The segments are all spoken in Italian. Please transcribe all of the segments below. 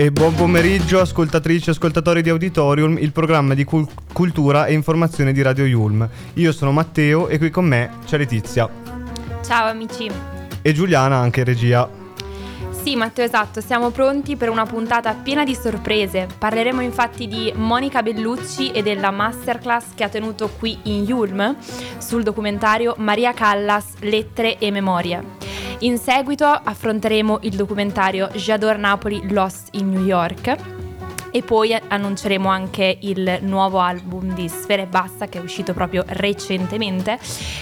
E buon pomeriggio ascoltatrici e ascoltatori di Auditorium, il programma di cul- cultura e informazione di Radio Yulm. Io sono Matteo e qui con me c'è Letizia. Ciao amici. E Giuliana anche regia. Sì, Matteo, esatto, siamo pronti per una puntata piena di sorprese. Parleremo infatti di Monica Bellucci e della masterclass che ha tenuto qui in Yulm sul documentario Maria Callas, Lettere e Memorie. In seguito affronteremo il documentario J'adore Napoli Lost in New York e poi annunceremo anche il nuovo album di Sfere Bassa che è uscito proprio recentemente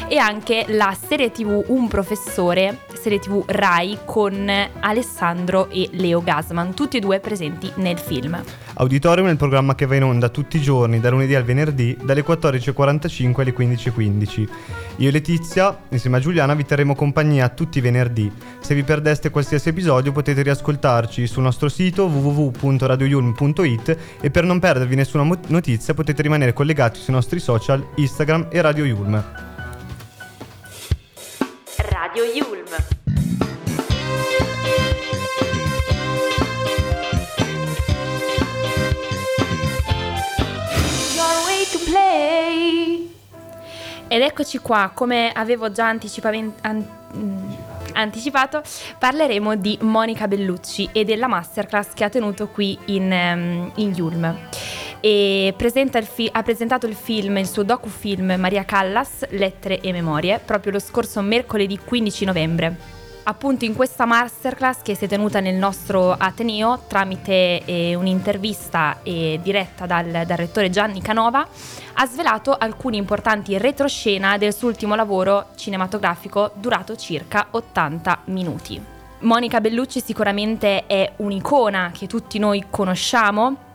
e anche la serie tv Un professore, serie tv Rai con Alessandro e Leo Gasman, tutti e due presenti nel film. Auditorium è il programma che va in onda tutti i giorni, da lunedì al venerdì, dalle 14.45 alle 15.15. Io e Letizia, insieme a Giuliana, vi terremo compagnia tutti i venerdì. Se vi perdeste qualsiasi episodio potete riascoltarci sul nostro sito www.radioyulm.it e per non perdervi nessuna notizia potete rimanere collegati sui nostri social Instagram e Radio Yulm. Radio Yulm. Ed eccoci qua, come avevo già anticipato, anticipato, parleremo di Monica Bellucci e della masterclass che ha tenuto qui in, um, in Yulm. Fi- ha presentato il film, il suo docufilm Maria Callas, Lettere e Memorie, proprio lo scorso mercoledì 15 novembre appunto in questa masterclass che si è tenuta nel nostro Ateneo tramite eh, un'intervista eh, diretta dal, dal, rettore Gianni Canova, ha svelato alcuni importanti retroscena del suo ultimo lavoro cinematografico durato circa 80 minuti. Monica Bellucci sicuramente è un'icona che tutti noi conosciamo,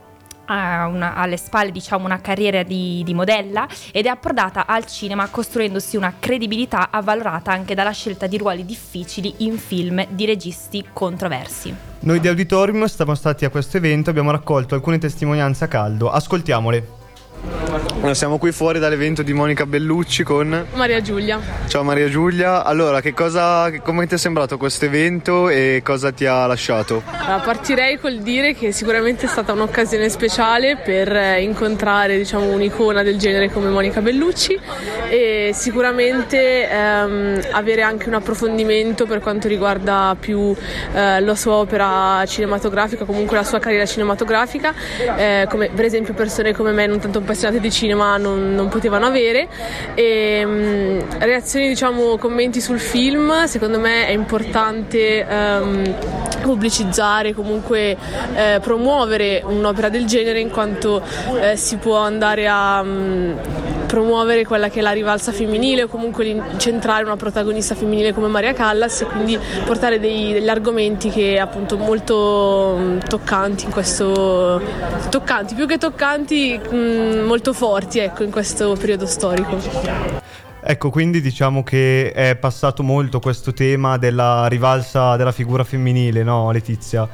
una, alle spalle diciamo una carriera di, di, modella ed è approdata al cinema costruendosi una credibilità avvalorata anche dalla scelta di ruoli difficili in film di registi controversi. Noi di Auditorium siamo stati a questo evento e abbiamo raccolto alcune testimonianze a caldo. Ascoltiamole. Siamo qui fuori dall'evento di Monica Bellucci con Maria Giulia. Ciao Maria Giulia, allora che cosa, come ti è sembrato questo evento e cosa ti ha lasciato? Allora, partirei col dire che sicuramente è stata un'occasione speciale per eh, incontrare diciamo, un'icona del genere come Monica Bellucci e sicuramente ehm, avere anche un approfondimento per quanto riguarda più eh, la sua opera cinematografica, comunque la sua carriera cinematografica, eh, come per esempio persone come me non tanto appassionate di cinema non, non potevano avere. E, um, reazioni, diciamo, commenti sul film, secondo me è importante um, pubblicizzare, comunque eh, promuovere un'opera del genere in quanto eh, si può andare a um, promuovere quella che è la rivalsa femminile o comunque centrare una protagonista femminile come Maria Callas e quindi portare dei, degli argomenti che appunto molto um, toccanti in questo toccanti più che toccanti mh, molto forti ecco in questo periodo storico. Ecco, quindi diciamo che è passato molto questo tema della rivalsa della figura femminile, no Letizia?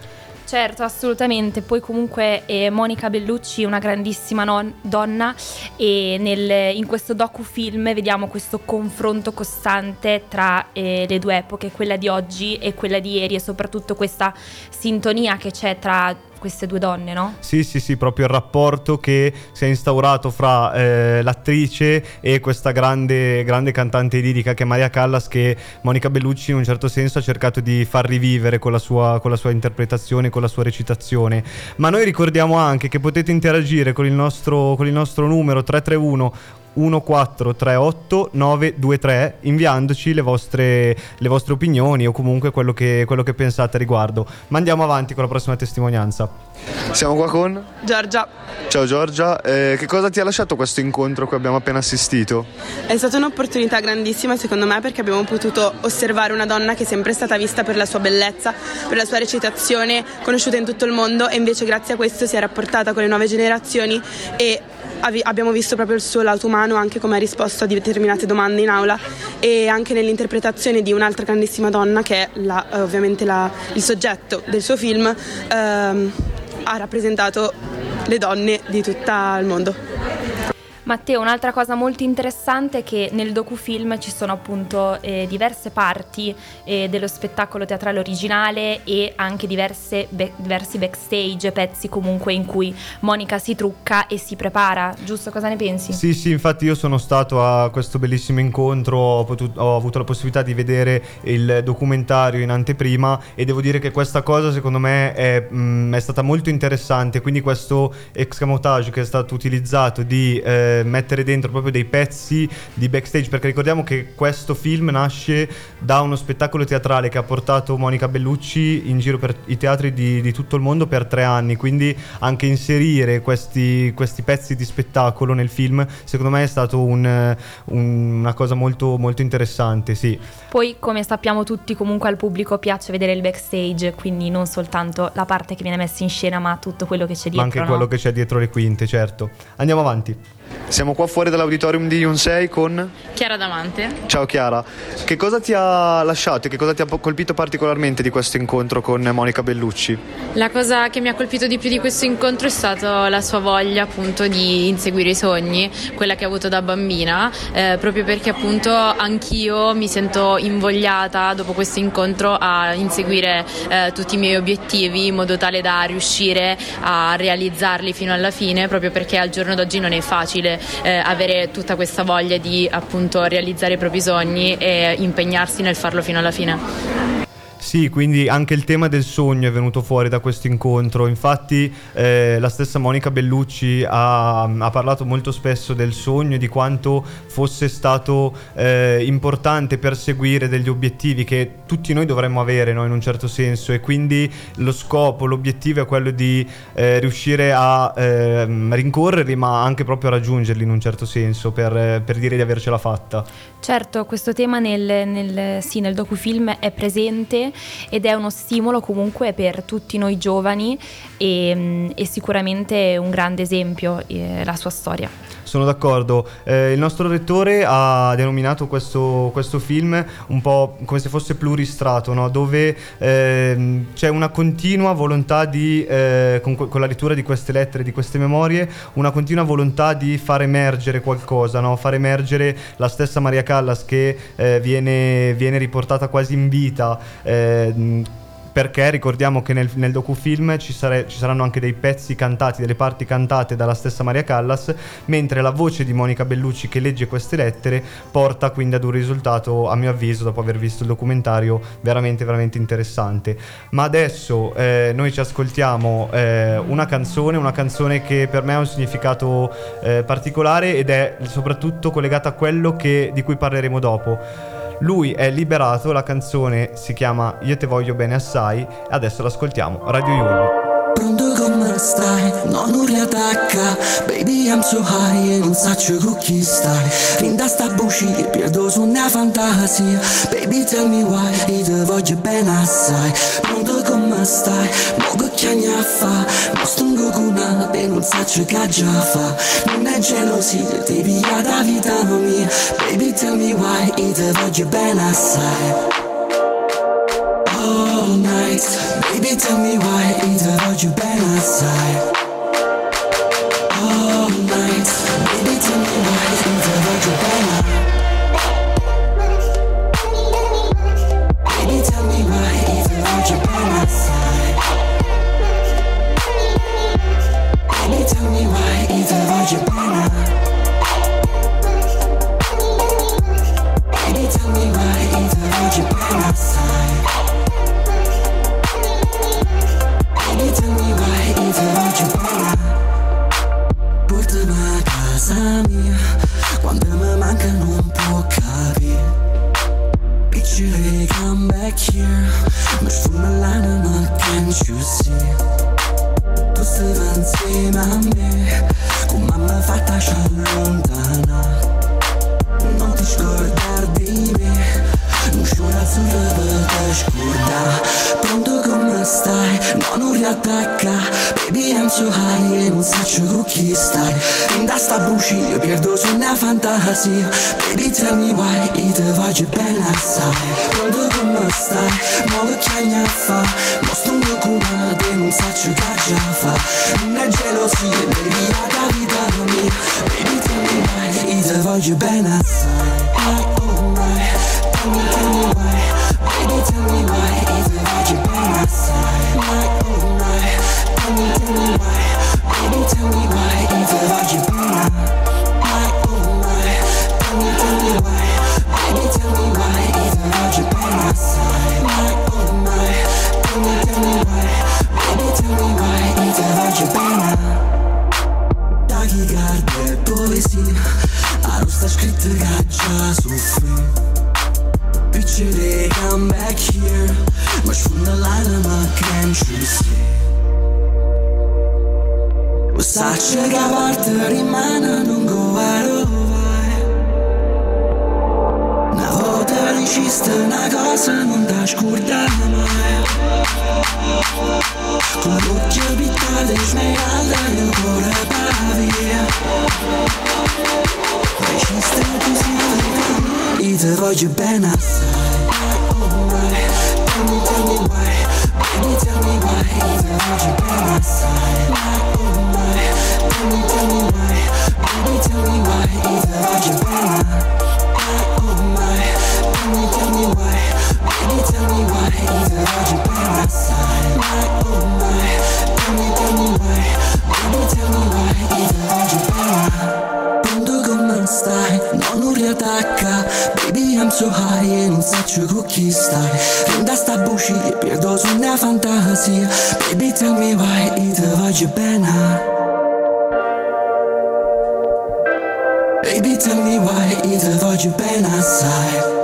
Certo, assolutamente. Poi comunque eh, Monica Bellucci è una grandissima non- donna e nel, in questo docufilm vediamo questo confronto costante tra eh, le due epoche, quella di oggi e quella di ieri e soprattutto questa sintonia che c'è tra queste due donne, no? Sì, sì, sì, proprio il rapporto che si è instaurato fra eh, l'attrice e questa grande, grande cantante lirica che è Maria Callas, che Monica Bellucci in un certo senso ha cercato di far rivivere con la sua, con la sua interpretazione, con la sua recitazione. Ma noi ricordiamo anche che potete interagire con il nostro, con il nostro numero 331 1438 923 inviandoci le vostre, le vostre opinioni o comunque quello che, quello che pensate a riguardo. Ma andiamo avanti con la prossima testimonianza. Siamo qua con Giorgia, Ciao Giorgia, Eh, che cosa ti ha lasciato questo incontro a cui abbiamo appena assistito? è stata un'opportunità grandissima secondo me perché abbiamo potuto osservare una donna che è sempre stata vista per la sua bellezza, per la sua recitazione, conosciuta in tutto il mondo e invece grazie a questo si è rapportata con le nuove generazioni e avi- abbiamo visto proprio il suo lato umano anche come ha risposto a determinate domande in aula e anche nell'interpretazione di un'altra grandissima donna che è la- eh, ovviamente la- il soggetto del suo film ehm, ha rappresentato le donne di tutto il mondo. Matteo, un'altra cosa molto interessante è che nel docufilm ci sono appunto eh, diverse parti eh, dello spettacolo teatrale originale e anche diverse be- diversi backstage, pezzi comunque in cui Monica si trucca e si prepara, giusto? Cosa ne pensi? Sì, sì, infatti io sono stato a questo bellissimo incontro, ho, potut- ho avuto la possibilità di vedere il documentario in anteprima e devo dire che questa cosa secondo me è, mm, è stata molto interessante, quindi questo escamotage che è stato utilizzato di eh, mettere dentro proprio dei pezzi di backstage, perché ricordiamo che questo film nasce da uno spettacolo teatrale che ha portato Monica Bellucci in giro per i teatri di, di tutto il mondo per tre anni, quindi anche inserire questi, questi pezzi di spettacolo nel film secondo me è stato un, un- una cosa molto, molto interessante, sì. Poi, come sappiamo tutti, comunque al pubblico piace vedere il backstage, quindi non soltanto la parte che viene messa in scena, ma tutto quello che c'è dietro. ma anche no? quello che c'è dietro le quinte, certo. Andiamo avanti. Siamo qua fuori dall'auditorium di Yonsei con... Chiara Damante. Ciao Chiara, che cosa ti ha lasciato e che cosa ti ha colpito particolarmente di questo incontro con Monica Bellucci? La cosa che mi ha colpito di più di questo incontro è stata la sua voglia appunto di inseguire i sogni, quella che ha avuto da bambina, eh, proprio perché appunto anch'io mi sento invogliata dopo questo incontro a inseguire eh, tutti i miei obiettivi in modo tale da riuscire a realizzarli fino alla fine, proprio perché al giorno d'oggi non è facile eh, avere tutta questa voglia di appunto realizzare i propri sogni e impegnarsi nel farlo fino alla fine. Sì, quindi anche il tema del sogno è venuto fuori da questo incontro. Infatti, eh, la stessa Monica Bellucci ha, ha parlato molto spesso del sogno e di quanto fosse stato eh, importante perseguire degli obiettivi che tutti noi dovremmo avere, no, in un certo senso. E quindi lo scopo, l'obiettivo è quello di eh, riuscire a ehm, rincorrerli, ma anche proprio a raggiungerli in un certo senso, per, per dire di avercela fatta. Certo, questo tema nel, nel- sì, nel docufilm è presente ed è uno stimolo comunque per tutti noi giovani e, mm, e sicuramente un grande esempio eh, la sua storia. Sono d'accordo. Eh, il nostro rettore ha denominato questo, questo film un po' come se fosse pluristrato, no? dove ehm, c'è una continua volontà di, eh, con, con la lettura di queste lettere, di queste memorie, una continua volontà di far emergere qualcosa, no? far emergere la stessa Maria Callas che eh, viene, viene riportata quasi in vita. Eh, perché ricordiamo che nel, nel docufilm ci, sare- ci saranno anche dei pezzi cantati, delle parti cantate dalla stessa Maria Callas, mentre la voce di Monica Bellucci che legge queste lettere porta quindi ad un risultato, a mio avviso, dopo aver visto il documentario, veramente, veramente interessante. Ma adesso eh, noi ci ascoltiamo eh, una canzone, una canzone che per me ha un significato eh, particolare ed è soprattutto collegata a quello che- di cui parleremo dopo. Lui è liberato, la canzone si chiama Io te voglio bene assai, adesso l'ascoltiamo. Radio Yulm. Pronto come stai? No, non riattacca Baby I'm so high e non saccio con chi stai Rinda sta buccia, perdo su una fantasia Baby tell me why, io te voglio bene assai Pronto come stai? Mo che chiami a fa? Non stungo con una e non saccio che già fa Non è gelosia, ti piglia da vita mia Baby tell me why, io te voglio bene assai all night. Baby tell me why either hold you been outside? All night. Baby tell me why outside un come te non saccio che già fa Non è gelosia, baby la vita mia Baby tell me why io ti voglio bene assai I, oh my Tell me, tell me why Baby tell me why io ti voglio bene assai My, oh my Tell me, tell me why. Baby tell me why io ti voglio bene My, oh my Tell me, tell me why Picture they come back here Much from the line of my can't you see Lo saccio che a parte rimane non go vai Una volta regista una cosa non da scordare mai Con l'occhio pittale smeralda e il cuore va via Regista così io ti voglio bene assai Oh my, tell me, tell me why. Baby tell me why. Io ti voglio bene assai Oh my, tell me, tell me why Baby tell me why io ti voglio bene Oh my, Baby tell me why io ti voglio bene tell me, why e e io ti voglio bene assai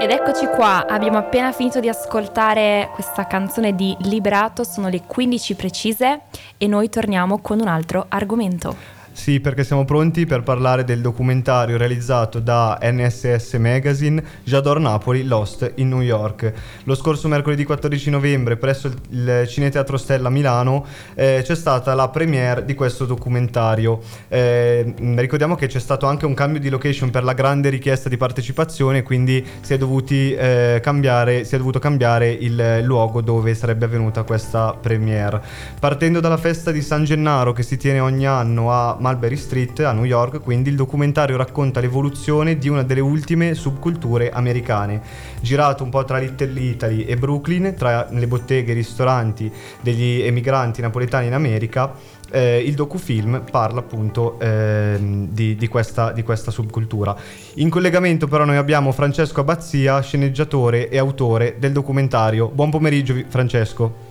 Ed eccoci qua, abbiamo appena finito di ascoltare questa canzone di Liberato, sono le 15 precise e noi torniamo con un altro argomento. Sì, perché siamo pronti per parlare del documentario realizzato da NSS Magazine J'adore Napoli, Lost in New York. Lo scorso mercoledì 14 novembre presso il Cineteatro Stella Milano eh, c'è stata la premiere di questo documentario. Eh, ricordiamo che c'è stato anche un cambio di location per la grande richiesta di partecipazione, quindi si è, dovuti, eh, cambiare, si è dovuto cambiare il luogo dove sarebbe avvenuta questa premiere. Partendo dalla festa di San Gennaro che si tiene ogni anno a Mulberry Street a New York, quindi il documentario racconta l'evoluzione di una delle ultime subculture americane. Girato un po' tra Little Italy e Brooklyn, tra le botteghe e i ristoranti degli emigranti napoletani in America, eh, il docufilm parla appunto ehm, di, di questa, di questa subcultura. In collegamento però noi abbiamo Francesco Abbazia, sceneggiatore e autore del documentario. Buon pomeriggio Francesco.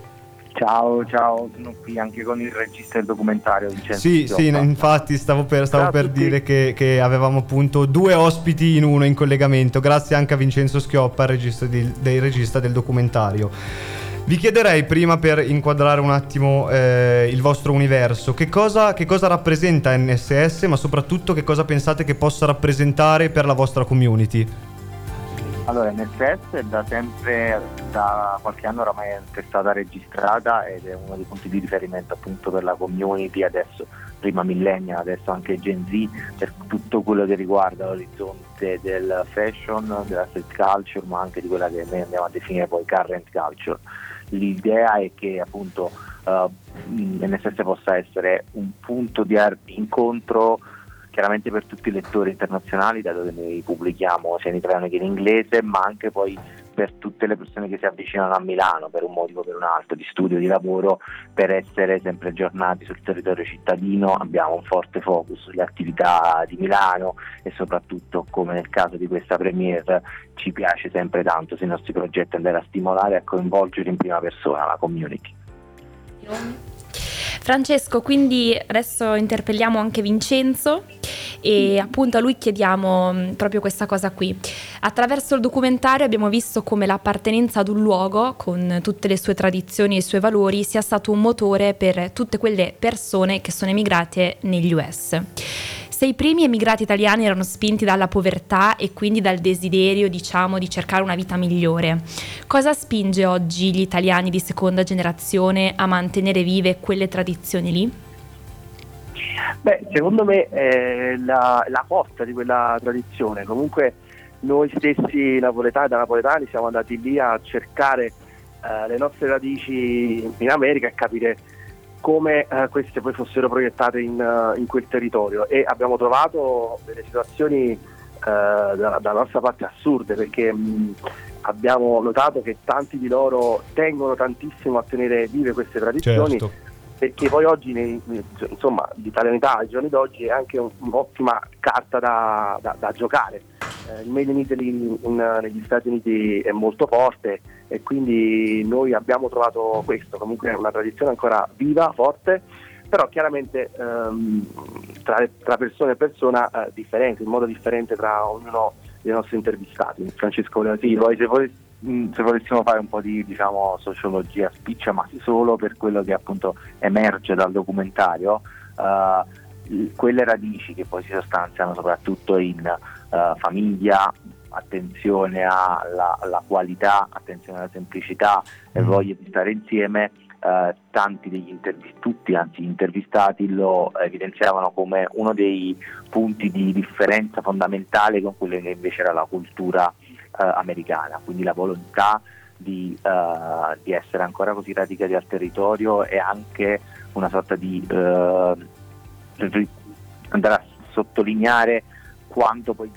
Ciao, ciao, sono qui anche con il regista del documentario Vincenzo Sì, sì, infatti stavo per, stavo per dire che, che avevamo appunto due ospiti in uno in collegamento, grazie anche a Vincenzo Schioppa, regista, di- del regista del documentario. Vi chiederei prima per inquadrare un attimo eh, il vostro universo, che cosa, che cosa rappresenta NSS, ma soprattutto che cosa pensate che possa rappresentare per la vostra community? Allora, NSS è da sempre, da qualche anno oramai è stata registrata ed è uno dei punti di riferimento appunto per la community adesso, prima millennial, adesso anche Gen Z, per tutto quello che riguarda l'orizzonte del fashion, della street culture, ma anche di quella che noi andiamo a definire poi current culture. L'idea è che appunto eh, NSS possa essere un punto di incontro chiaramente per tutti i lettori internazionali, dato che noi pubblichiamo sia in italiano che in inglese, ma anche poi per tutte le persone che si avvicinano a Milano per un motivo o per un altro, di studio, di lavoro, per essere sempre aggiornati sul territorio cittadino. Abbiamo un forte focus sulle attività di Milano e soprattutto, come nel caso di questa premiere, ci piace sempre tanto sui nostri progetti andare a stimolare e a coinvolgere in prima persona la community. Francesco, quindi adesso interpelliamo anche Vincenzo e appunto a lui chiediamo mh, proprio questa cosa qui. Attraverso il documentario abbiamo visto come l'appartenenza ad un luogo con tutte le sue tradizioni e i suoi valori sia stato un motore per tutte quelle persone che sono emigrate negli US. Se i primi emigrati italiani erano spinti dalla povertà e quindi dal desiderio, diciamo, di cercare una vita migliore, cosa spinge oggi gli italiani di seconda generazione a mantenere vive quelle tradizioni lì? Beh, secondo me è la, la forza di quella tradizione. Comunque noi stessi napoletani, da napoletani siamo andati lì a cercare eh, le nostre radici in America e capire come eh, queste poi fossero proiettate in, uh, in, quel territorio e abbiamo trovato delle situazioni eh, dalla, dalla, nostra parte assurde perché mh, abbiamo notato che tanti di loro tengono tantissimo a tenere vive queste tradizioni certo. perché poi oggi nei, insomma l'italianità ai giorni d'oggi è anche un, un'ottima carta da, da, da giocare eh, il Made in Italy in, negli Stati Uniti è molto forte e quindi noi abbiamo trovato questo, comunque è una tradizione ancora viva, forte, però chiaramente ehm, tra, tra, persona e persona eh, differente, in modo differente tra ognuno dei nostri intervistati. Francesco Sì, poi se, voless- mm, se volessimo fare un po' di diciamo, sociologia spiccia, ma solo per quello che appunto emerge dal documentario, eh, quelle radici che poi si sostanziano soprattutto in uh, famiglia, attenzione alla, alla, qualità, attenzione alla semplicità e mm. voglia di stare insieme. Uh, tanti degli intervistati, tutti anzi intervistati lo evidenziavano come uno dei punti di differenza fondamentale con quella che invece era la cultura uh, americana, quindi la volontà di, uh, di, essere ancora così radicati al territorio e anche una sorta di andare a sottolineare quanto poi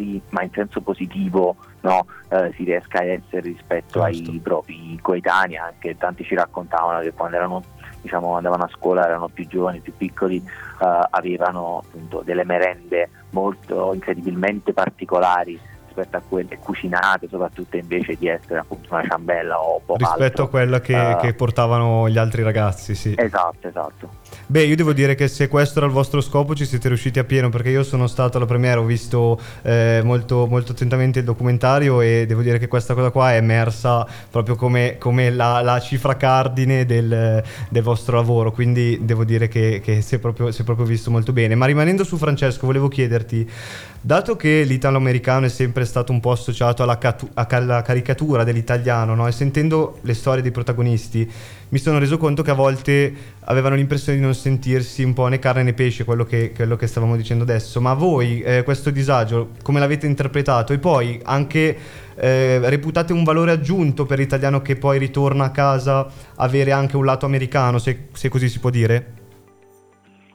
diversi, ma in senso positivo, no, eh, si riesca a essere rispetto Giusto. ai propri coetanei, anche tanti ci raccontavano che quando erano, diciamo, andavano a scuola erano più giovani, più piccoli, eh, avevano appunto delle merende molto incredibilmente particolari rispetto a quelle cucinate, soprattutto invece di essere appunto una ciambella o poco Rispetto altro. a quella che, uh, che, portavano gli altri ragazzi, sì. Esatto, esatto. Beh, io devo dire che se questo era il vostro scopo ci siete riusciti a pieno perché io sono stato alla premiera, ho visto eh, molto, molto, attentamente il documentario e devo dire che questa cosa qua è emersa proprio come, come la, la, cifra cardine del, del, vostro lavoro, quindi devo dire che, che si, è proprio, si è proprio visto molto bene. Ma rimanendo su Francesco, volevo chiederti, dato che l'italo-americano è sempre stato un po' associato alla, catu- alla caricatura dell'italiano no? e sentendo le storie dei protagonisti mi sono reso conto che a volte avevano l'impressione di non sentirsi un po' né carne né pesce quello che, quello che stavamo dicendo adesso ma voi eh, questo disagio come l'avete interpretato e poi anche eh, reputate un valore aggiunto per l'italiano che poi ritorna a casa avere anche un lato americano se, se così si può dire?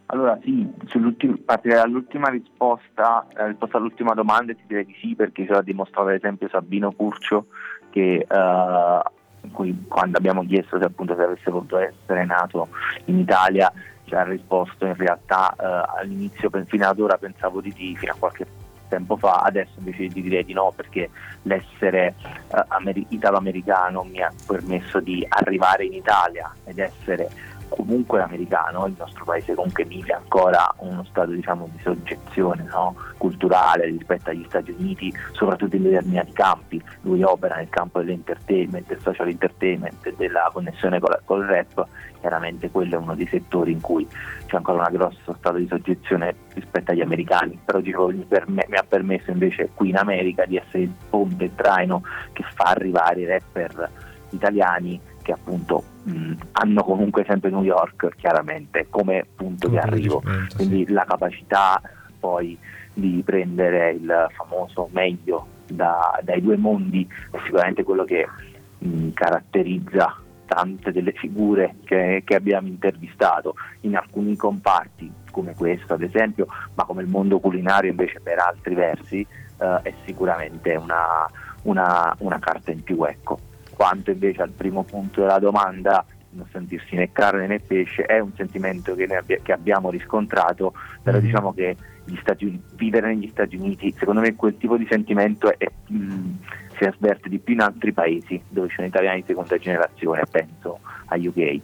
Allora sì, partirei dall'ultima risposta, la risposta all'ultima domanda ti direi di sì perché ce l'ha dimostrato ad esempio Sabino Curcio che uh, cui, quando abbiamo chiesto se appunto se avesse voluto essere nato in Italià ci ha risposto in realtà uh, all'inizio fino ad ora pensavo di sì, fino a qualche tempo fa, adesso invece ti direi di no perché l'essere uh, amer- italo-americano mi ha permesso di arrivare in Italia ed essere comunque l'americano, il nostro paese comunque vive ancora uno stato diciamo, di soggezione no? culturale rispetto agli Stati Uniti, soprattutto in determinati campi. Lui opera nel campo dell'entertainment, del social entertainment, della connessione col, col rap, chiaramente quello è uno dei settori in cui c'è ancora un grosso stato di soggezione rispetto agli americani, però dicevo, mi, perme- mi ha permesso invece qui in America di essere il ponte e traino che fa arrivare i rapper italiani che appunto mh, hanno comunque sempre New York chiaramente come punto di arrivo, quindi sì. la capacità poi di prendere il famoso meglio da, dai due mondi è sicuramente quello che mh, caratterizza tante delle figure che, che, abbiamo intervistato in alcuni comparti come questo ad esempio, ma come il mondo culinario invece per altri versi eh, è sicuramente una, una, una carta in più. Ecco quanto invece al primo punto della domanda non sentirsi né carne né pesce è un sentimento che, abbia, che abbiamo riscontrato, però mm-hmm. diciamo che Uniti, vivere negli Stati Uniti, secondo me quel tipo di sentimento è, mm, si avverte di più in altri paesi dove ci sono italiani di seconda generazione, penso a UK.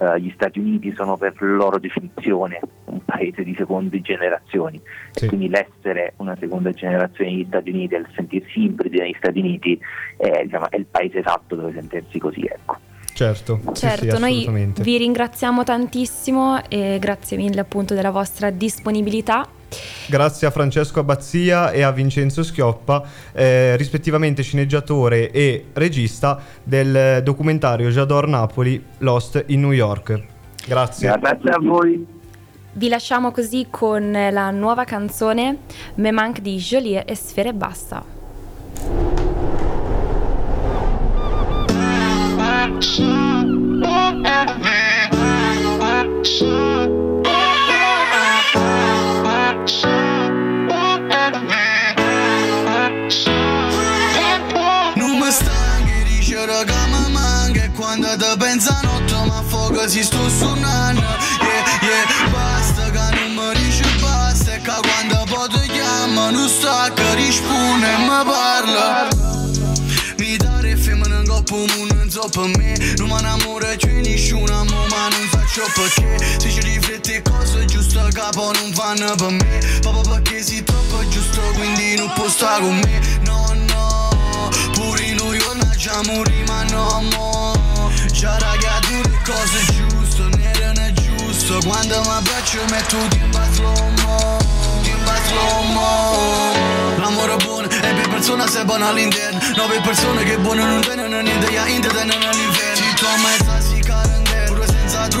Eh, gli Stati Uniti sono per loro definizione un paese di seconde generazioni Sì. e quindi l'essere una seconda generazione negli Stati Uniti e il sentirsi ibridi negli Stati Uniti è, diciamo, è il paese esatto dove sentirsi così. Ecco. Certo, sì, Certo, sì, noi assolutamente. vi ringraziamo tantissimo e grazie mille appunto della vostra disponibilità. Grazie a Francesco Abbazia e a Vincenzo Schioppa, eh, rispettivamente sceneggiatore e regista del documentario Jador Napoli Lost in New York. Grazie. Grazie a voi. Vi lasciamo così con la nuova canzone Me manque di Jolie e Sfere e Basta. Non mi stanchi di dire che mi manca. E quando ti pensa notte ma fuoco si sto suonando. Yeah, yeah, basta che non mi dici basta. E che quando poi ti chiamo non sta che risponde e mi parla. Non so per me. Innamoro più di nessuno mo, ma non faccio perché Se ci capo non fanno per me. Proprio perché sei troppo giusto quindi non può stare con me. No no Pure noi già no mo. Già raga tu cose giuste non è giusto. Quando mi abbraccio metto timba slow mo. Slow mo. L'amore buono e per persona se buono all'interno. Nove persone che buono non tengono niente Ya interdetto all'inferno Si si carende Pure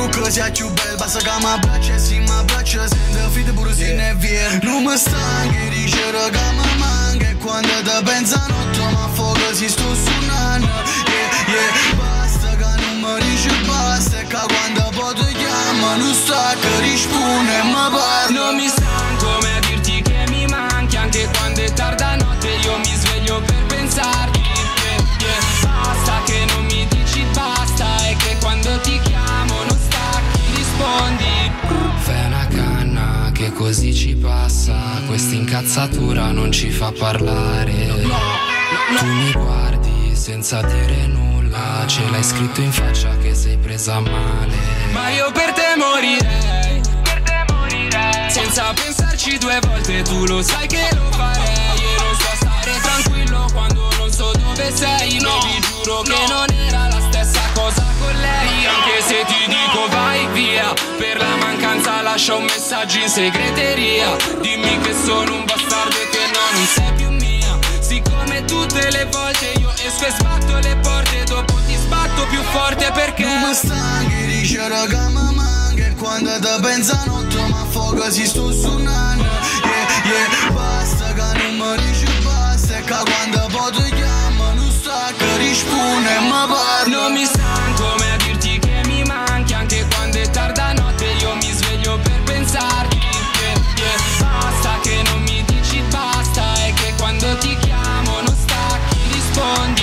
senza trucco sia più bello Basta che mi abbraccia e si mi abbraccia Sente fide pure se ne è vero Non mi stanchi di dire che mi manca E quando ti pensa notte ma fuoco si sto suonando Yeah, yeah Basta che non mi dici basta E che quando poi ti chiamo non sta che risponde e mi parla Non mi stanco incazzatura non ci fa parlare. Tu mi guardi senza dire nulla Ce l'hai scritto in faccia che sei presa male. Ma io per te morirei senza pensarci due volte tu lo sai che lo farei. E non so stare tranquillo quando non so dove sei No, vi giuro che non era la stessa cosa con lei. Anche se ti dico vai via Per la mancanza lascio un messaggio in segreteria. Dimmi che sono un bastardo e che no, non sei più mia. Siccome tutte le volte io esco e sbatto le porte Dopo ti sbatto più forte perché Non mi stanchi di dire che mi manca. E quando ti pensa notte ma fuoco si sto suonando. Yeah, yeah Basta che non mi dici basta. E che quando sta che risponde e mi parla Non mi stanco mai a dirti che mi manchi Anche quando è tarda notte io mi sveglio per pensarti yeah, yeah. Basta che non mi dici basta E che quando ti chiamo non stacchi rispondi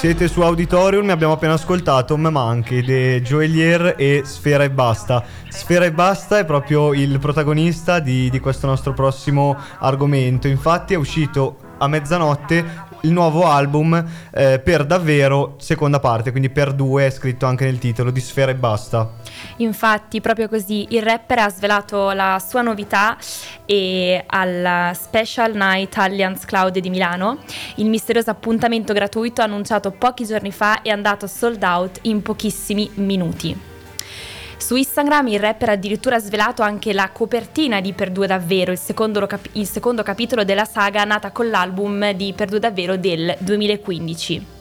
Siete su Auditorium e abbiamo appena ascoltato Me Manchi di Joelier e Sfera e Basta. Sfera e Basta è proprio il protagonista di, di questo nostro prossimo argomento. Infatti è uscito a mezzanotte il nuovo album eh, per davvero, seconda parte, quindi per due è scritto anche nel titolo di Sfera e Basta. Infatti, proprio così, il rapper ha svelato la sua novità e alla Special Night Allianz Cloud di Milano. Il misterioso appuntamento gratuito annunciato pochi giorni fa è andato sold out in pochissimi minuti. Su Instagram il rapper ha addirittura svelato anche la copertina di Per Due Davvero, il secondo, il secondo capitolo della saga nata con l'album di Per Due Davvero del 2015.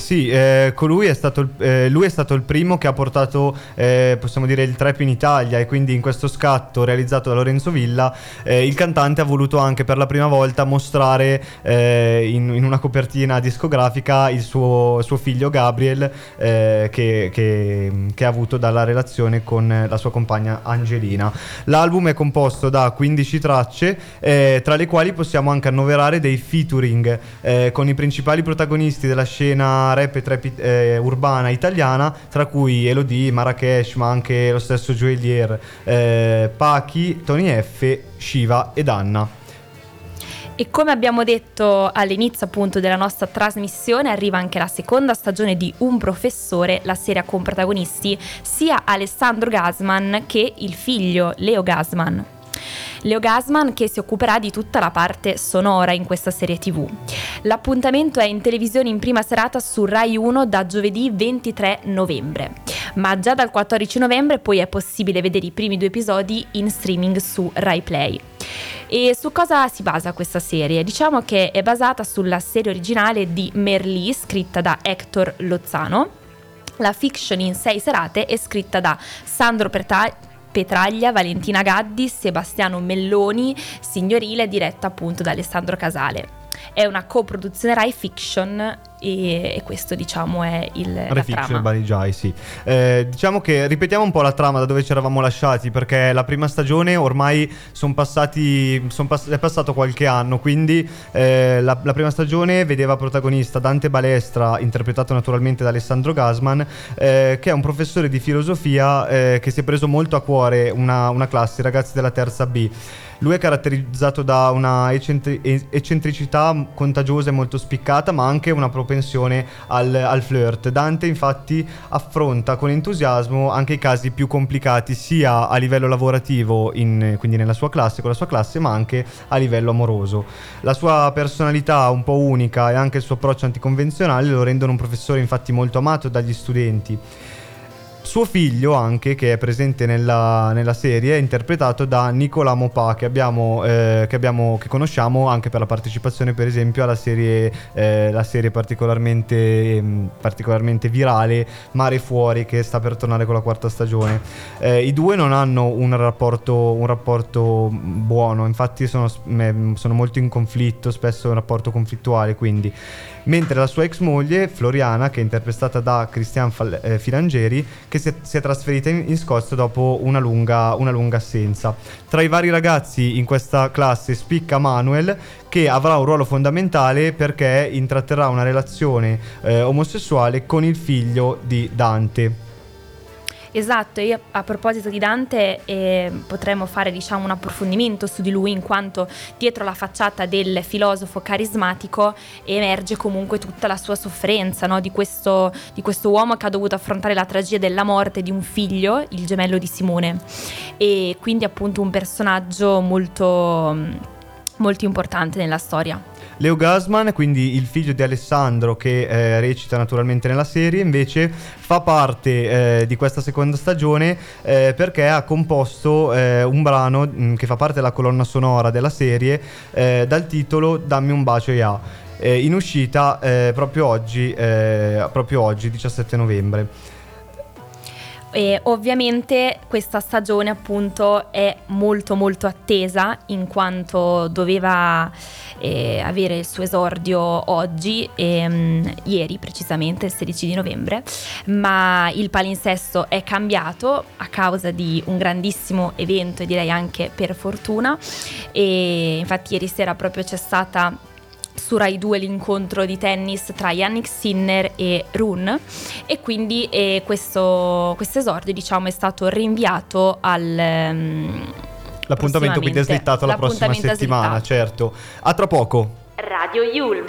Sì, eh, colui è stato, eh, lui è stato il primo che ha portato, eh, possiamo dire, il trap in Italia e quindi in questo scatto realizzato da Lorenzo Villa eh, il cantante ha voluto anche per la prima volta mostrare eh, in, in una copertina discografica il suo, suo figlio Gabriel eh, che, che- che ha avuto dalla relazione con la sua compagna Angelina. L'album è composto da 15 tracce, tra le quali possiamo anche annoverare dei featuring con i principali protagonisti della scena rap e trap eh, urbana italiana, tra cui Elodie, Marrakesh, ma anche lo stesso Joelier, eh, Pachi, Tony F, Shiva ed Anna. E come abbiamo detto all'inizio appunto della nostra trasmissione, arriva anche la seconda stagione di Un professore, la serie con protagonisti sia Alessandro Gasman che il figlio Leo Gasman. Leo Gasman che si occuperà di tutta la parte sonora in questa serie tv. L'appuntamento è in televisione in prima serata su Rai 1 da giovedì 23 novembre, ma già dal 14 novembre poi è possibile vedere i primi due episodi in streaming su Rai Play. E su cosa si basa questa serie? Diciamo che è basata sulla serie originale di Merlì, scritta da Hector Lozano. La fiction in sei serate è scritta da Sandro Preta- Petraglia, Valentina Gaddi, Sebastiano Melloni, signorile, diretta appunto da Alessandro Casale. È una coproduzione Rai Fiction e, e questo diciamo è il Refiction Barigiai, sì. Eh, diciamo che ripetiamo un po' la trama da dove ci eravamo lasciati, perché la prima stagione ormai son passati, son pass- è passato qualche anno, quindi eh, la, la prima stagione vedeva protagonista Dante Balestra, interpretato naturalmente da Alessandro Gasman, eh, che è un professore di filosofia eh, che si è preso molto a cuore una, una classe, i ragazzi della terza B. Lui è caratterizzato da una eccentri- eccentricità contagiosa e molto spiccata, ma anche una propensione al, al flirt. Dante infatti affronta con entusiasmo anche i casi più complicati, sia a livello lavorativo, in- quindi nella sua classe, con la sua classe, ma anche a livello amoroso. La sua personalità un po' unica e anche il suo approccio anticonvenzionale lo rendono un professore infatti molto amato dagli studenti. Suo figlio anche, che è presente nella, nella serie, è interpretato da Nicola Mopà, che, eh, che, abbiamo, che conosciamo anche per la partecipazione per esempio alla serie, eh, la serie particolarmente, ehm, particolarmente virale Mare Fuori, che sta per tornare con la quarta stagione. Eh, I due non hanno un rapporto, un rapporto buono, infatti sono, sono molto in conflitto, spesso un rapporto conflittuale, quindi mentre la sua ex moglie Floriana, che è interpretata da Cristian Fal- eh, Filangeri, che si è, si è trasferita in, in Scozia dopo una lunga, una lunga assenza. Tra i vari ragazzi in questa classe spicca Manuel, che avrà un ruolo fondamentale perché intratterrà una relazione eh, omosessuale con il figlio di Dante. Esatto, io a proposito di Dante eh, potremmo fare diciamo un approfondimento su di lui in quanto dietro la facciata del filosofo carismatico emerge comunque tutta la sua sofferenza no? di, questo, di questo uomo che ha dovuto affrontare la tragedia della morte di un figlio, il gemello di Simone e quindi appunto un personaggio molto, molto importante nella storia. Leo Gasman, quindi il figlio di Alessandro che eh, recita naturalmente nella serie, invece fa parte eh, di questa seconda stagione eh, perché ha composto eh, un brano mh, che fa parte della colonna sonora della serie eh, dal titolo Dammi un bacio ya. eh, in uscita proprio oggi, proprio oggi, 17 novembre. E ovviamente questa stagione appunto è molto molto attesa in quanto doveva eh, avere il suo esordio oggi, ehm, ieri precisamente, il 16 di novembre, ma il palinsesto è cambiato a causa di un grandissimo evento e direi anche per fortuna. E infatti ieri sera proprio c'è stata su Rai 2 l'incontro di tennis tra Yannick Sinner e Run e quindi eh, questo esordio diciamo è stato rinviato al... Um, L'appuntamento quindi è slittato la prossima settimana, slittato. certo. A tra poco. Radio Yulm.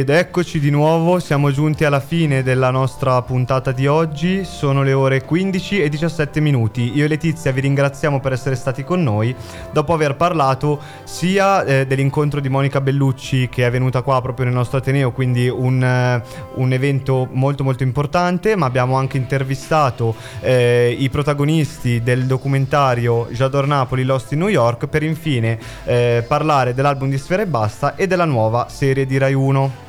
Ed eccoci di nuovo, siamo giunti alla fine della nostra puntata di oggi, sono le ore 15 e 17 minuti. Io e Letizia vi ringraziamo per essere stati con noi, dopo aver parlato sia eh, dell'incontro di Monica Bellucci che è venuta qua proprio nel nostro Ateneo, quindi un, eh, un evento molto molto importante, ma abbiamo anche intervistato eh, i protagonisti del documentario J'adore Napoli Lost in New York per infine eh, parlare dell'album di Sfera e Basta e della nuova serie di Rai 1.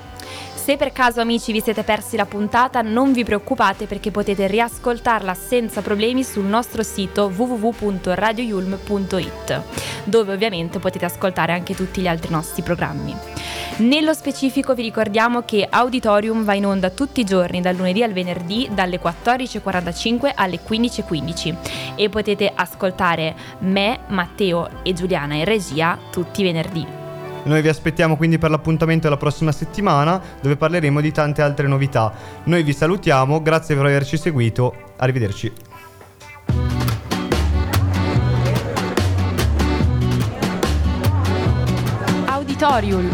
Se per caso amici vi siete persi la puntata non vi preoccupate perché potete riascoltarla senza problemi sul nostro sito www.radioyulm.it dove ovviamente potete ascoltare anche tutti gli altri nostri programmi. Nello specifico vi ricordiamo che Auditorium va in onda tutti i giorni, dal lunedì al venerdì, dalle 14.45 alle 15.15 e potete ascoltare me, Matteo e Giuliana in regia tutti i venerdì. Noi vi aspettiamo quindi per l'appuntamento la prossima settimana dove parleremo di tante altre novità. Noi vi salutiamo, grazie per averci seguito, arrivederci. Auditorium.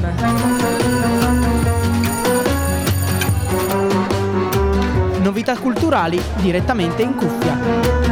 Novità culturali direttamente in cuffia.